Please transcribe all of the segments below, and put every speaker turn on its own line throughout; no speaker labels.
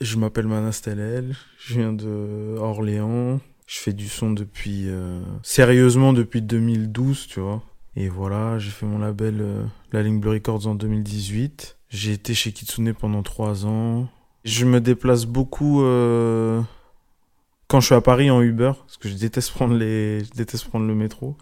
Je m'appelle Manas Telel, je viens de Orléans. Je fais du son depuis euh, sérieusement depuis 2012, tu vois. Et voilà, j'ai fait mon label euh, La Ligne Bleu Records en 2018. J'ai été chez Kitsune pendant trois ans. Je me déplace beaucoup euh, quand je suis à Paris en Uber, parce que je déteste prendre les, je déteste prendre le métro.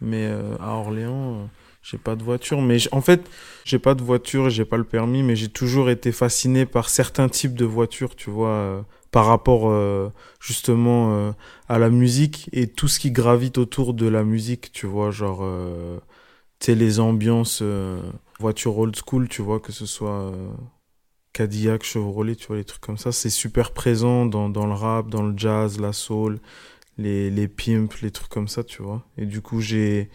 Mais euh, à Orléans, euh, j'ai pas de voiture. Mais en fait, j'ai pas de voiture, j'ai pas le permis, mais j'ai toujours été fasciné par certains types de voitures, tu vois, euh, par rapport euh, justement euh, à la musique et tout ce qui gravite autour de la musique, tu vois, genre, euh, tu les ambiances euh, voitures old school, tu vois, que ce soit euh, Cadillac, Chevrolet, tu vois, les trucs comme ça, c'est super présent dans, dans le rap, dans le jazz, la soul, les, les pimps, les trucs comme ça, tu vois. Et du coup, j'ai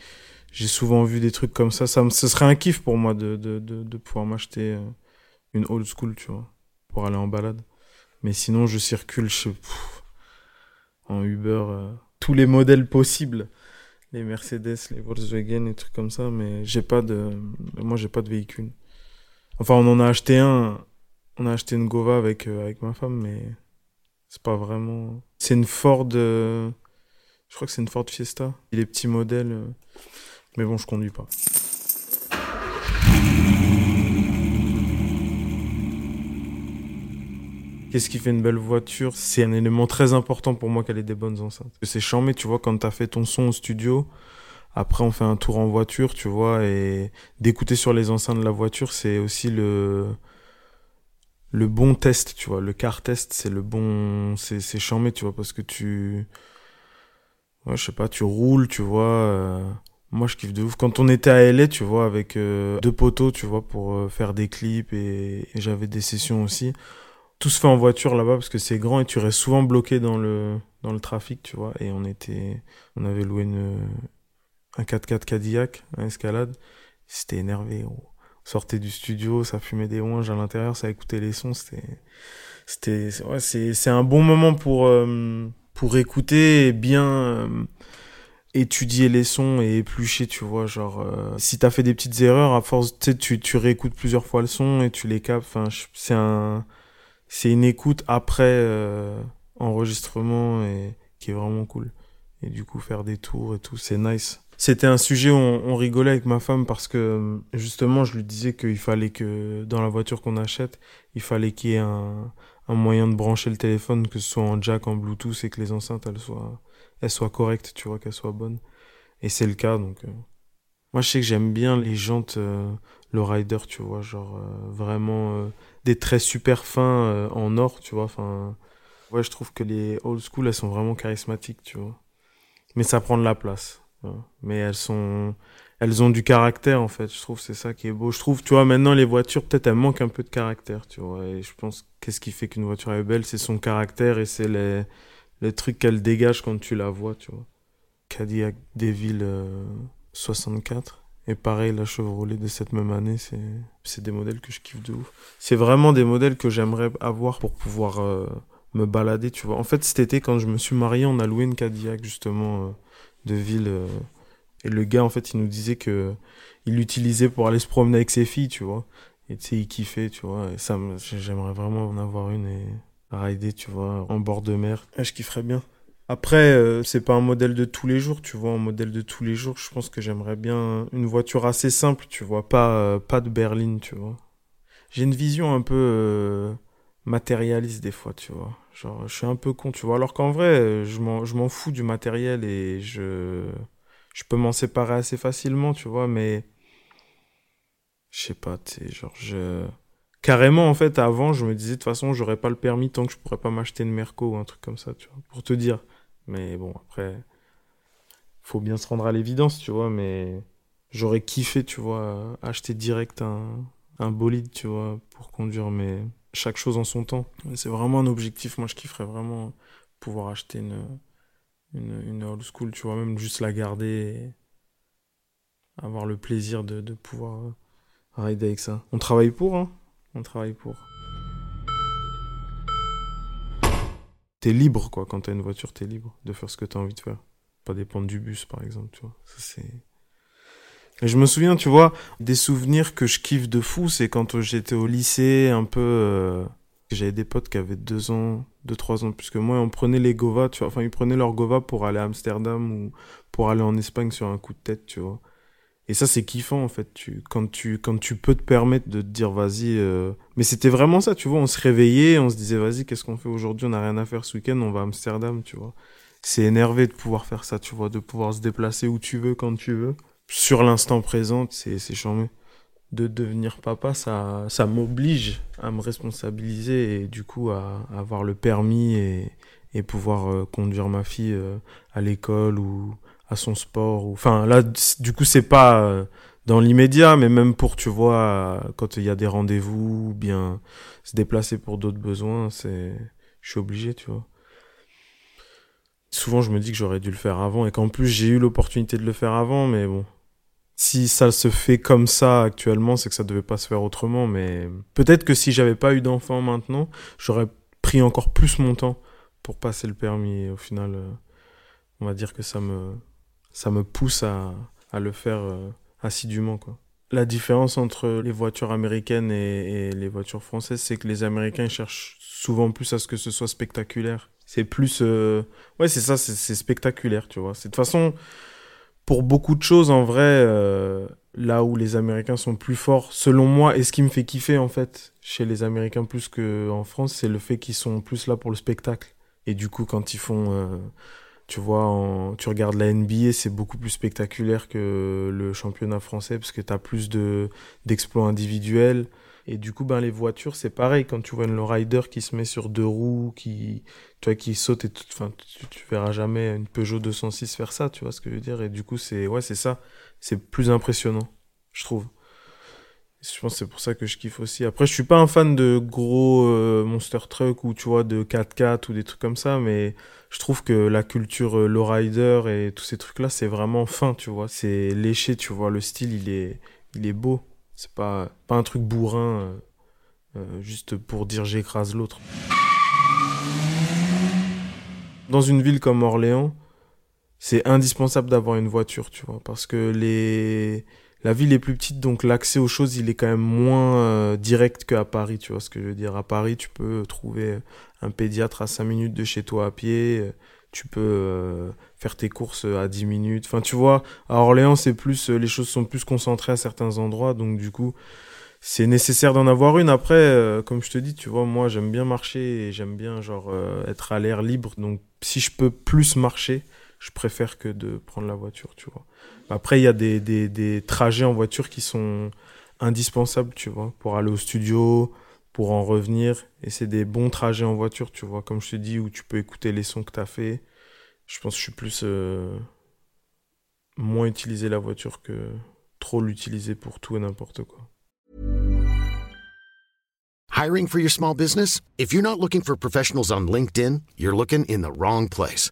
j'ai souvent vu des trucs comme ça. ça me- ce serait un kiff pour moi de, de, de, de pouvoir m'acheter euh, une old school, tu vois, pour aller en balade. Mais sinon, je circule je, pff, en Uber euh, tous les modèles possibles. Les Mercedes, les Volkswagen, les trucs comme ça. Mais j'ai pas de, moi, j'ai pas de véhicule. Enfin, on en a acheté un. On a acheté une Gova avec, euh, avec ma femme, mais c'est pas vraiment. C'est une Ford. euh, Je crois que c'est une Ford Fiesta. Les petits modèles. Mais bon, je conduis pas. Qu'est-ce qui fait une belle voiture? C'est un élément très important pour moi qu'elle ait des bonnes enceintes. C'est charmé, tu vois, quand t'as fait ton son au studio, après on fait un tour en voiture, tu vois, et d'écouter sur les enceintes de la voiture, c'est aussi le le bon test, tu vois. Le car test, c'est le bon, c'est c'est tu vois, parce que tu, ouais, je sais pas, tu roules, tu vois. euh, Moi, je kiffe de ouf. Quand on était à LA, tu vois, avec euh, deux poteaux, tu vois, pour euh, faire des clips et j'avais des sessions aussi. Tout se fait en voiture là-bas parce que c'est grand et tu restes souvent bloqué dans le dans le trafic, tu vois. Et on était, on avait loué une un 4x4 Cadillac, un Escalade. C'était énervé. On sortait du studio, ça fumait des ouinges à l'intérieur, ça écoutait les sons. C'était, c'était, ouais, c'est c'est un bon moment pour euh, pour écouter et bien. euh, étudier les sons et éplucher, tu vois, genre euh, si t'as fait des petites erreurs, à force, tu tu réécoutes plusieurs fois le son et tu les captes. Enfin, c'est un, c'est une écoute après euh, enregistrement et qui est vraiment cool. Et du coup, faire des tours et tout, c'est nice. C'était un sujet où on, on rigolait avec ma femme parce que justement, je lui disais qu'il fallait que dans la voiture qu'on achète, il fallait qu'il y ait un, un moyen de brancher le téléphone, que ce soit en jack, en Bluetooth, et que les enceintes elles soient, elles soient correctes, tu vois, qu'elles soient bonnes. Et c'est le cas, donc. euh, Moi, je sais que j'aime bien les jantes, euh, le rider, tu vois, genre euh, vraiment euh, des traits super fins en or, tu vois. Enfin, ouais, je trouve que les old school, elles sont vraiment charismatiques, tu vois. Mais ça prend de la place. vois. Mais elles sont, elles ont du caractère, en fait. Je trouve c'est ça qui est beau. Je trouve, tu vois, maintenant, les voitures, peut-être, elles manquent un peu de caractère, tu vois. Et je pense, qu'est-ce qui fait qu'une voiture est belle, c'est son caractère et c'est les, les trucs qu'elle dégage quand tu la vois, tu vois. Cadillac Devil euh, 64. Et pareil, la Chevrolet de cette même année, c'est, des modèles que je kiffe de ouf. C'est vraiment des modèles que j'aimerais avoir pour pouvoir euh, me balader, tu vois. En fait, cet été, quand je me suis marié, on a loué une Cadillac, justement, euh, de ville. euh, et le gars, en fait, il nous disait que il l'utilisait pour aller se promener avec ses filles, tu vois. Et tu sais, il kiffait, tu vois. Et ça, me- j'aimerais vraiment en avoir une et rider, tu vois, en bord de mer. Et je kifferais bien. Après, euh, c'est pas un modèle de tous les jours, tu vois. Un modèle de tous les jours, je pense que j'aimerais bien une voiture assez simple, tu vois. Pas, euh, pas de berline, tu vois. J'ai une vision un peu euh, matérialiste des fois, tu vois. Genre, je suis un peu con, tu vois. Alors qu'en vrai, je m'en, fous du matériel et je, je peux m'en séparer assez facilement, tu vois. Mais, je sais pas, tu genre, je carrément en fait avant je me disais de toute façon j'aurais pas le permis tant que je pourrais pas m'acheter une Merco ou un truc comme ça tu vois pour te dire mais bon après faut bien se rendre à l'évidence tu vois mais j'aurais kiffé tu vois acheter direct un un bolide tu vois pour conduire mais chaque chose en son temps. C'est vraiment un objectif moi je kifferais vraiment pouvoir acheter une old school tu vois même juste la garder et avoir le plaisir de, de pouvoir rider avec ça. On travaille pour hein. On travaille pour. Libre, quoi, quand t'as une voiture, t'es libre de faire ce que t'as envie de faire. Pas dépendre du bus, par exemple, tu vois. Ça, c'est... Et je me souviens, tu vois, des souvenirs que je kiffe de fou, c'est quand j'étais au lycée, un peu... Euh... J'avais des potes qui avaient deux ans, deux, trois ans plus que moi, et on prenait les Gova, tu vois. Enfin, ils prenaient leur Gova pour aller à Amsterdam ou pour aller en Espagne sur un coup de tête, tu vois. Et ça, c'est kiffant, en fait. Tu, quand, tu, quand tu peux te permettre de te dire, vas-y. Euh... Mais c'était vraiment ça, tu vois. On se réveillait, on se disait, vas-y, qu'est-ce qu'on fait aujourd'hui? On n'a rien à faire ce week-end, on va à Amsterdam, tu vois. C'est énervé de pouvoir faire ça, tu vois, de pouvoir se déplacer où tu veux, quand tu veux. Sur l'instant présent, c'est, charmé. De devenir papa, ça, ça m'oblige à me responsabiliser et du coup à, à avoir le permis et, et pouvoir euh, conduire ma fille euh, à l'école ou à son sport ou enfin là du coup c'est pas euh, dans l'immédiat mais même pour tu vois quand il y a des rendez-vous ou bien se déplacer pour d'autres besoins c'est je suis obligé tu vois. Souvent je me dis que j'aurais dû le faire avant et qu'en plus j'ai eu l'opportunité de le faire avant mais bon. Si ça se fait comme ça actuellement c'est que ça devait pas se faire autrement mais peut-être que si j'avais pas eu d'enfant maintenant j'aurais pris encore plus mon temps pour passer le permis au final euh, on va dire que ça me ça me pousse à, le faire euh, assidûment. La différence entre les voitures américaines et, les voitures françaises, c'est que les Américains cherchent souvent plus à ce que ce soit spectaculaire. C'est plus, euh... ouais, c'est ça, c'est spectaculaire, tu vois. De toute façon, pour beaucoup de choses, en vrai, euh, là où les Américains sont plus forts, selon moi, et ce qui me fait kiffer en fait chez les Américains plus qu'en France, c'est le fait qu'ils sont plus là pour le spectacle. Et du coup, quand ils font tu vois, tu regardes la NBA, c'est beaucoup plus spectaculaire que le championnat français parce que tu as plus de d'exploits individuels. Et du coup, ben, les voitures, c'est pareil. Quand tu vois une rider qui se met sur deux roues, qui, tu qui saute et enfin, tu, tu verras jamais une Peugeot 206 faire ça, tu vois ce que je veux dire. Et du coup, c'est, ouais, c'est ça. C'est plus impressionnant, je trouve. Je pense que c'est pour ça que je kiffe aussi. Après, je suis pas un fan de gros euh, monster truck ou tu vois de 4x4 ou des trucs comme ça, mais je trouve que la culture euh, lowrider et tous ces trucs là, c'est vraiment fin, tu vois. C'est léché, tu vois. Le style, il est, il est beau. C'est pas, pas un truc bourrin euh, euh, juste pour dire j'écrase l'autre. Dans une ville comme Orléans, c'est indispensable d'avoir une voiture, tu vois, parce que les la ville est plus petite, donc l'accès aux choses, il est quand même moins euh, direct qu'à Paris, tu vois ce que je veux dire. À Paris, tu peux trouver un pédiatre à 5 minutes de chez toi à pied, euh, tu peux euh, faire tes courses à 10 minutes. Enfin, tu vois, à Orléans, c'est plus, les choses sont plus concentrées à certains endroits, donc du coup, c'est nécessaire d'en avoir une. Après, comme je te dis, tu vois, moi, j'aime bien marcher et j'aime bien, genre, être à l'air libre, donc si je peux plus marcher, je préfère que de prendre la voiture, tu vois. Après, il y a des, des, trajets en voiture qui sont indispensables, tu vois, pour aller au studio, pour en revenir. Et c'est des bons trajets en voiture, tu vois, comme je te dis, où tu peux écouter les sons que tu as fait. Je pense que je suis plus euh, moins utiliser la voiture que trop l'utiliser pour tout et n'importe quoi.
Hiring for your small business? If you're not looking for professionals on LinkedIn, you're looking in the wrong place.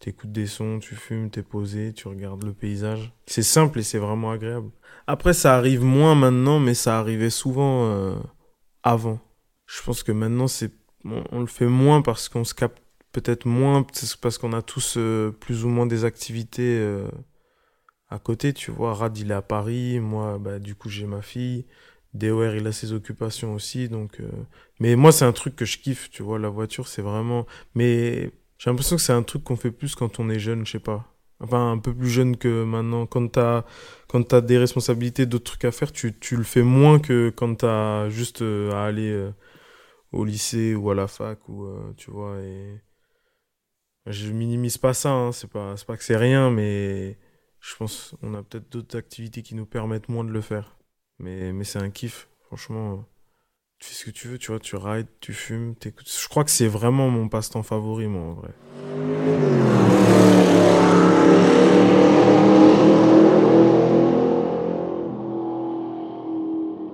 t'écoutes des sons, tu fumes, t'es posé, tu regardes le paysage. C'est simple et c'est vraiment agréable. Après, ça arrive moins maintenant, mais ça arrivait souvent euh, avant. Je pense que maintenant, c'est on, on le fait moins parce qu'on se capte peut-être moins, parce qu'on a tous euh, plus ou moins des activités euh, à côté, tu vois. Rad, il est à Paris, moi, bah, du coup, j'ai ma fille. DOR, il a ses occupations aussi, donc... euh, Mais moi, c'est un truc que je kiffe, tu vois, la voiture, c'est vraiment... Mais j'ai l'impression que c'est un truc qu'on fait plus quand on est jeune, je sais pas. Enfin, un peu plus jeune que maintenant. Quand t'as, quand t'as des responsabilités, d'autres trucs à faire, tu, tu le fais moins que quand t'as juste euh, à aller euh, au lycée ou à la fac, ou, euh, tu vois, et... Je minimise pas ça, hein, c'est pas, pas que c'est rien, mais je pense on a peut-être d'autres activités qui nous permettent moins de le faire. Mais, mais c'est un kiff, franchement. Tu fais ce que tu veux, tu vois, tu rides, tu fumes, t'écoutes. Je crois que c'est vraiment mon passe-temps favori, moi, en vrai.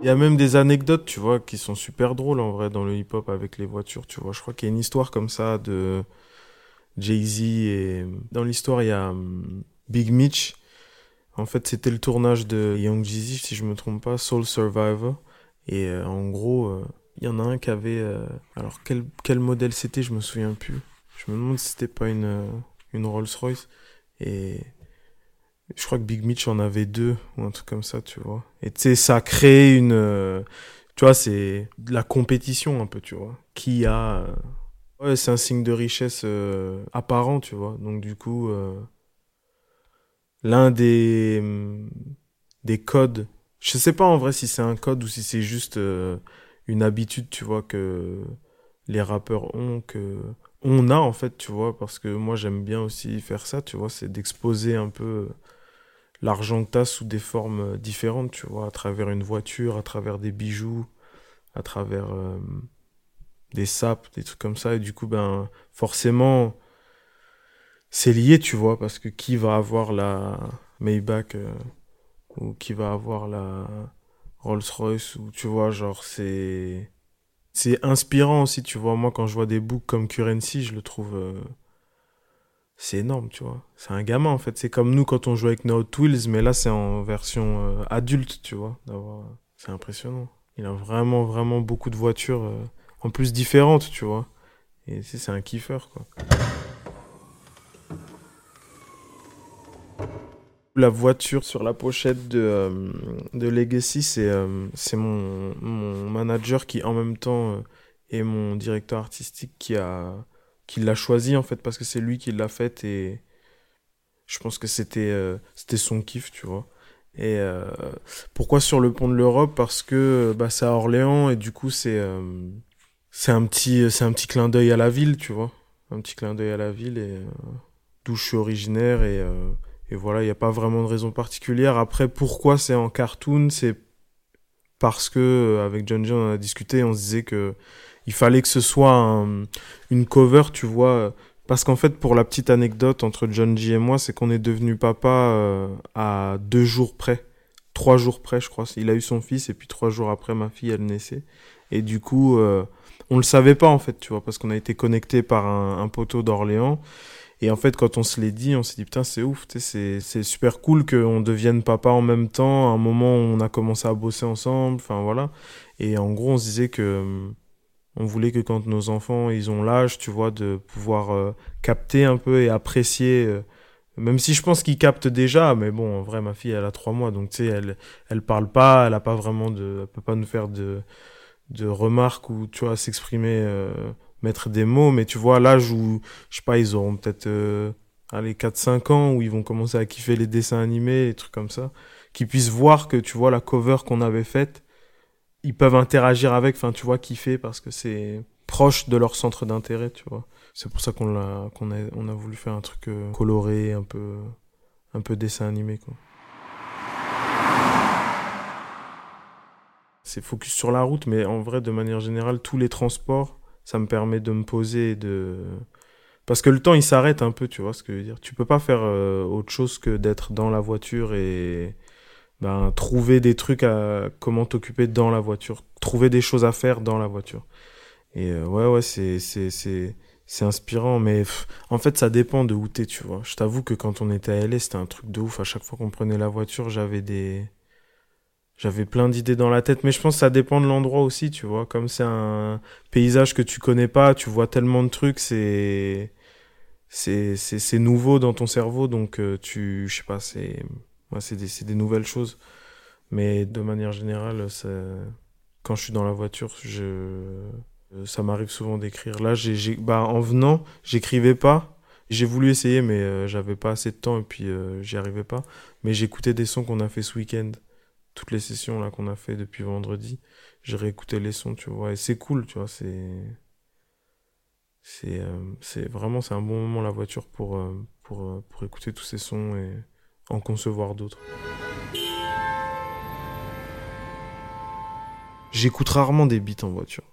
Il y a même des anecdotes, tu vois, qui sont super drôles, en vrai, dans le hip-hop avec les voitures, tu vois. Je crois qu'il y a une histoire comme ça de Jay-Z et... Dans l'histoire, il y a hum, Big Mitch. En fait, c'était le tournage de Young Jeezy, si je me trompe pas, Soul Survivor. Et euh, en gros, euh, il y en a un qui avait. euh, alors, quel, quel modèle c'était, je me souviens plus. Je me demande si c'était pas une, euh, une Rolls-Royce. Et je crois que Big Mitch en avait deux, ou un truc comme ça, tu vois. Et tu sais, ça a créé une. euh, tu vois, c'est de la compétition un peu, tu vois. Qui a. euh, Ouais, c'est un signe de richesse euh, apparent, tu vois. Donc, du coup. euh, L'un des. hum, des codes je sais pas en vrai si c'est un code ou si c'est juste euh, une habitude, tu vois, que les rappeurs ont, que on a en fait, tu vois, parce que moi j'aime bien aussi faire ça, tu vois, c'est d'exposer un peu l'argent que t'as sous des formes euh, différentes, tu vois, à travers une voiture, à travers des bijoux, à travers euh, des sapes, des trucs comme ça, et du coup, ben, forcément, c'est lié, tu vois, parce que qui va avoir la Maybach ou qui va avoir la Rolls-Royce ou tu vois genre c'est c'est inspirant aussi tu vois. Moi quand je vois des books comme Currency je le trouve euh, c'est énorme tu vois. C'est un gamin en fait. C'est comme nous quand on joue avec nos Wheels mais là c'est en version euh, adulte tu vois d'avoir c'est impressionnant. Il a vraiment vraiment beaucoup de voitures euh, en plus différentes tu vois. Et c'est un kiffeur quoi La voiture sur la pochette de, euh, de Legacy, c'est euh, mon, mon manager qui en même temps euh, est mon directeur artistique qui a qui l'a choisi en fait parce que c'est lui qui l'a faite et je pense que c'était euh, son kiff, tu vois. Et pourquoi sur le pont de l'Europe? Parce que bah, c'est à Orléans et du coup c'est c'est un petit c'est un petit clin d'œil à la ville, tu vois. Un petit clin d'œil à la ville et d'où je suis originaire et et voilà, il n'y a pas vraiment de raison particulière. Après, pourquoi c'est en cartoon? C'est parce que, euh, avec John G, on a discuté, on se disait que il fallait que ce soit un- une cover, tu vois. Parce qu'en fait, pour la petite anecdote entre John G et moi, c'est qu'on est devenu papa euh, à deux jours près. Trois jours près, je crois. Il a eu son fils et puis trois jours après, ma fille, elle naissait. Et du coup, euh, on le savait pas, en fait, tu vois, parce qu'on a été connecté par un poteau d'Orléans. Et en fait, quand on se l'est dit, on s'est dit, putain, c'est ouf, c'est, c'est super cool qu'on devienne papa en même temps, à un moment où on a commencé à bosser ensemble, enfin voilà. Et en gros, on se disait que euh, on voulait que quand nos enfants, ils ont l'âge, tu vois, de pouvoir euh, capter un peu et apprécier, euh, même si je pense qu'ils captent déjà, mais bon, en vrai, ma fille, elle a trois mois, donc tu sais, elle, elle parle pas, elle a pas vraiment de, elle peut pas nous faire de, de remarques ou, tu vois, s'exprimer, euh, mettre des mots, mais tu vois, l'âge où, je sais pas, ils auront peut-être, euh, allez, 4-5 ans, où ils vont commencer à kiffer les dessins animés, les trucs comme ça, qu'ils puissent voir que, tu vois, la cover qu'on avait faite, ils peuvent interagir avec, enfin, tu vois, kiffer parce que c'est proche de leur centre d'intérêt, tu vois. C'est pour ça qu'on l'a, qu'on a, on a voulu faire un truc euh, coloré, un peu, un peu dessin animé, quoi. C'est focus sur la route, mais en vrai, de manière générale, tous les transports, ça me permet de me poser et de, parce que le temps il s'arrête un peu, tu vois ce que je veux dire. Tu peux pas faire euh, autre chose que d'être dans la voiture et ben, trouver des trucs à comment t'occuper dans la voiture, trouver des choses à faire dans la voiture. Et euh, ouais, ouais, c'est, c'est, c'est, c'est inspirant, mais en fait, ça dépend de où t'es, tu vois. Je t'avoue que quand on était à LA, c'était un truc de ouf. À chaque fois qu'on prenait la voiture, j'avais des. J'avais plein d'idées dans la tête, mais je pense que ça dépend de l'endroit aussi, tu vois. Comme c'est un paysage que tu connais pas, tu vois tellement de trucs, c'est. C'est, c'est, c'est nouveau dans ton cerveau, donc euh, tu. Je sais pas, c'est Ouais, c'est des, des, nouvelles choses. Mais de manière générale, quand je suis dans la voiture, je, ça m'arrive souvent d'écrire. Là, j'ai, bah, en venant, j'écrivais pas. J'ai voulu essayer, mais euh, j'avais pas assez de temps et puis euh, j'y arrivais pas. Mais j'écoutais des sons qu'on a fait ce week-end. Toutes les sessions là qu'on a fait depuis vendredi. J'ai réécouté les sons, tu vois. Et c'est cool, tu vois. C'est. C'est, euh, c'est vraiment c'est un bon moment la voiture pour, pour, pour écouter tous ces sons et en concevoir d'autres. J'écoute rarement des beats en voiture.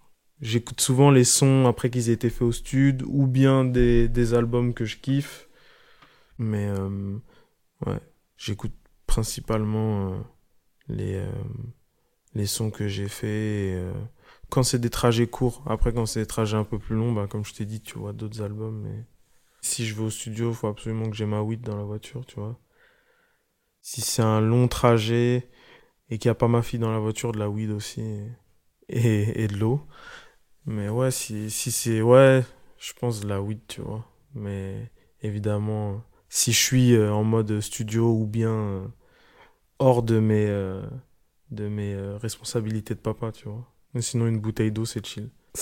J'écoute souvent les sons après qu'ils aient été faits au studio ou bien des, des albums que je kiffe. Mais euh, ouais, j'écoute principalement euh, les, euh, les sons que j'ai faits. quand c'est des trajets courts, après quand c'est des trajets un peu plus longs, bah, comme je t'ai dit, tu vois d'autres albums. Mais si je vais au studio, il faut absolument que j'ai ma weed dans la voiture, tu vois si c'est un long trajet et qu'il n'y a pas ma fille dans la voiture, de la weed aussi et, et de l'eau. Mais ouais, si, si c'est. Ouais, je pense de la weed, tu vois. Mais évidemment, si je suis euh, en mode studio ou bien euh, hors de mes, euh, de mes responsabilités de papa, tu vois. Mais sinon, une bouteille d'eau, c'est chill.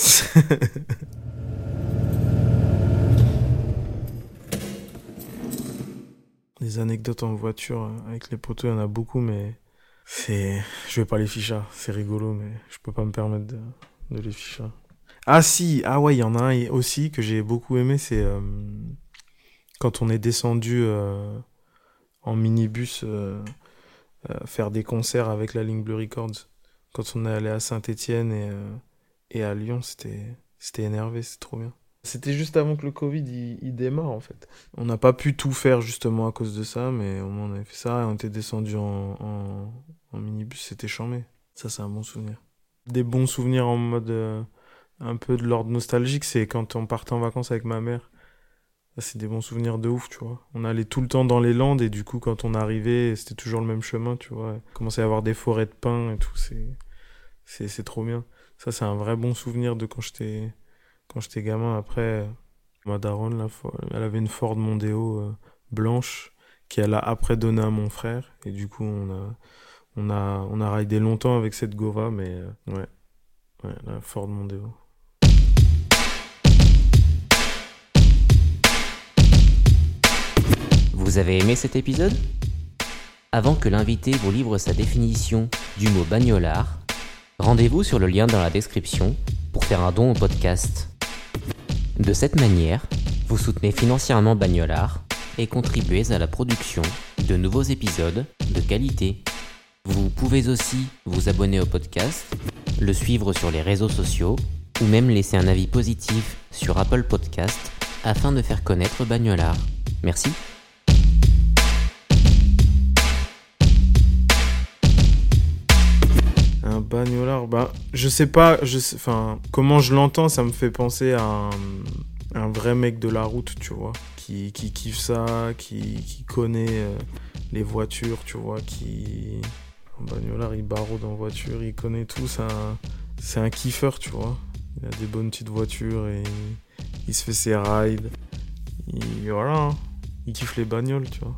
Des anecdotes en voiture euh, avec les poteaux, il y en a beaucoup, mais c'est. Je vais pas les ficher. C'est rigolo, mais je peux pas me permettre de, de les ficher. Ah si, ah ouais, il y en a un aussi que j'ai beaucoup aimé, c'est euh, quand on est descendu euh, en minibus faire des concerts avec la ligne Blue Records. Quand on est allé à Saint-Étienne et, et à Lyon, c'était c'était énervé, c'est trop bien. C'était juste avant que le Covid il, démarre en fait. On n'a pas pu tout faire justement à cause de ça, mais au moins on avait fait ça et on était descendu en, en, minibus, c'était chambé. Ça c'est un bon souvenir. Des bons souvenirs en mode euh, un peu de l'ordre nostalgique, c'est quand on partait en vacances avec ma mère. C'est des bons souvenirs de ouf, tu vois. On allait tout le temps dans les Landes et du coup quand on arrivait, c'était toujours le même chemin, tu vois. Il commençait à avoir des forêts de pins et tout, c'est c'est trop bien. Ça c'est un vrai bon souvenir de quand j'étais quand j'étais gamin, après, ma daronne, elle avait une Ford Mondeo euh, blanche qu'elle a après donné à mon frère. Et du coup, on a, on a, on a raidé longtemps avec cette Gova, mais euh, ouais, ouais, la Ford Mondeo.
Vous avez aimé cet épisode? Avant que l'invité vous livre sa définition du mot bagnolard, rendez-vous sur le lien dans la description pour faire un don au podcast. De cette manière, vous soutenez financièrement Bagnolard et contribuez à la production de nouveaux épisodes de qualité. Vous pouvez aussi vous abonner au podcast, le suivre sur les réseaux sociaux ou même laisser un avis positif sur Apple Podcast afin de faire connaître Bagnolard. Merci.
Bagnolard, bah, je sais pas, enfin, comment je l'entends, ça me fait penser à un, vrai mec de la route, tu vois, qui, kiffe ça, qui, connaît euh, les voitures, tu vois, qui. Bagnolard, il barreau en voiture, il connaît tout, c'est un, kiffeur, tu vois. Il a des bonnes petites voitures et il se fait ses rides. Il, voilà, hein. il kiffe les bagnoles, tu vois.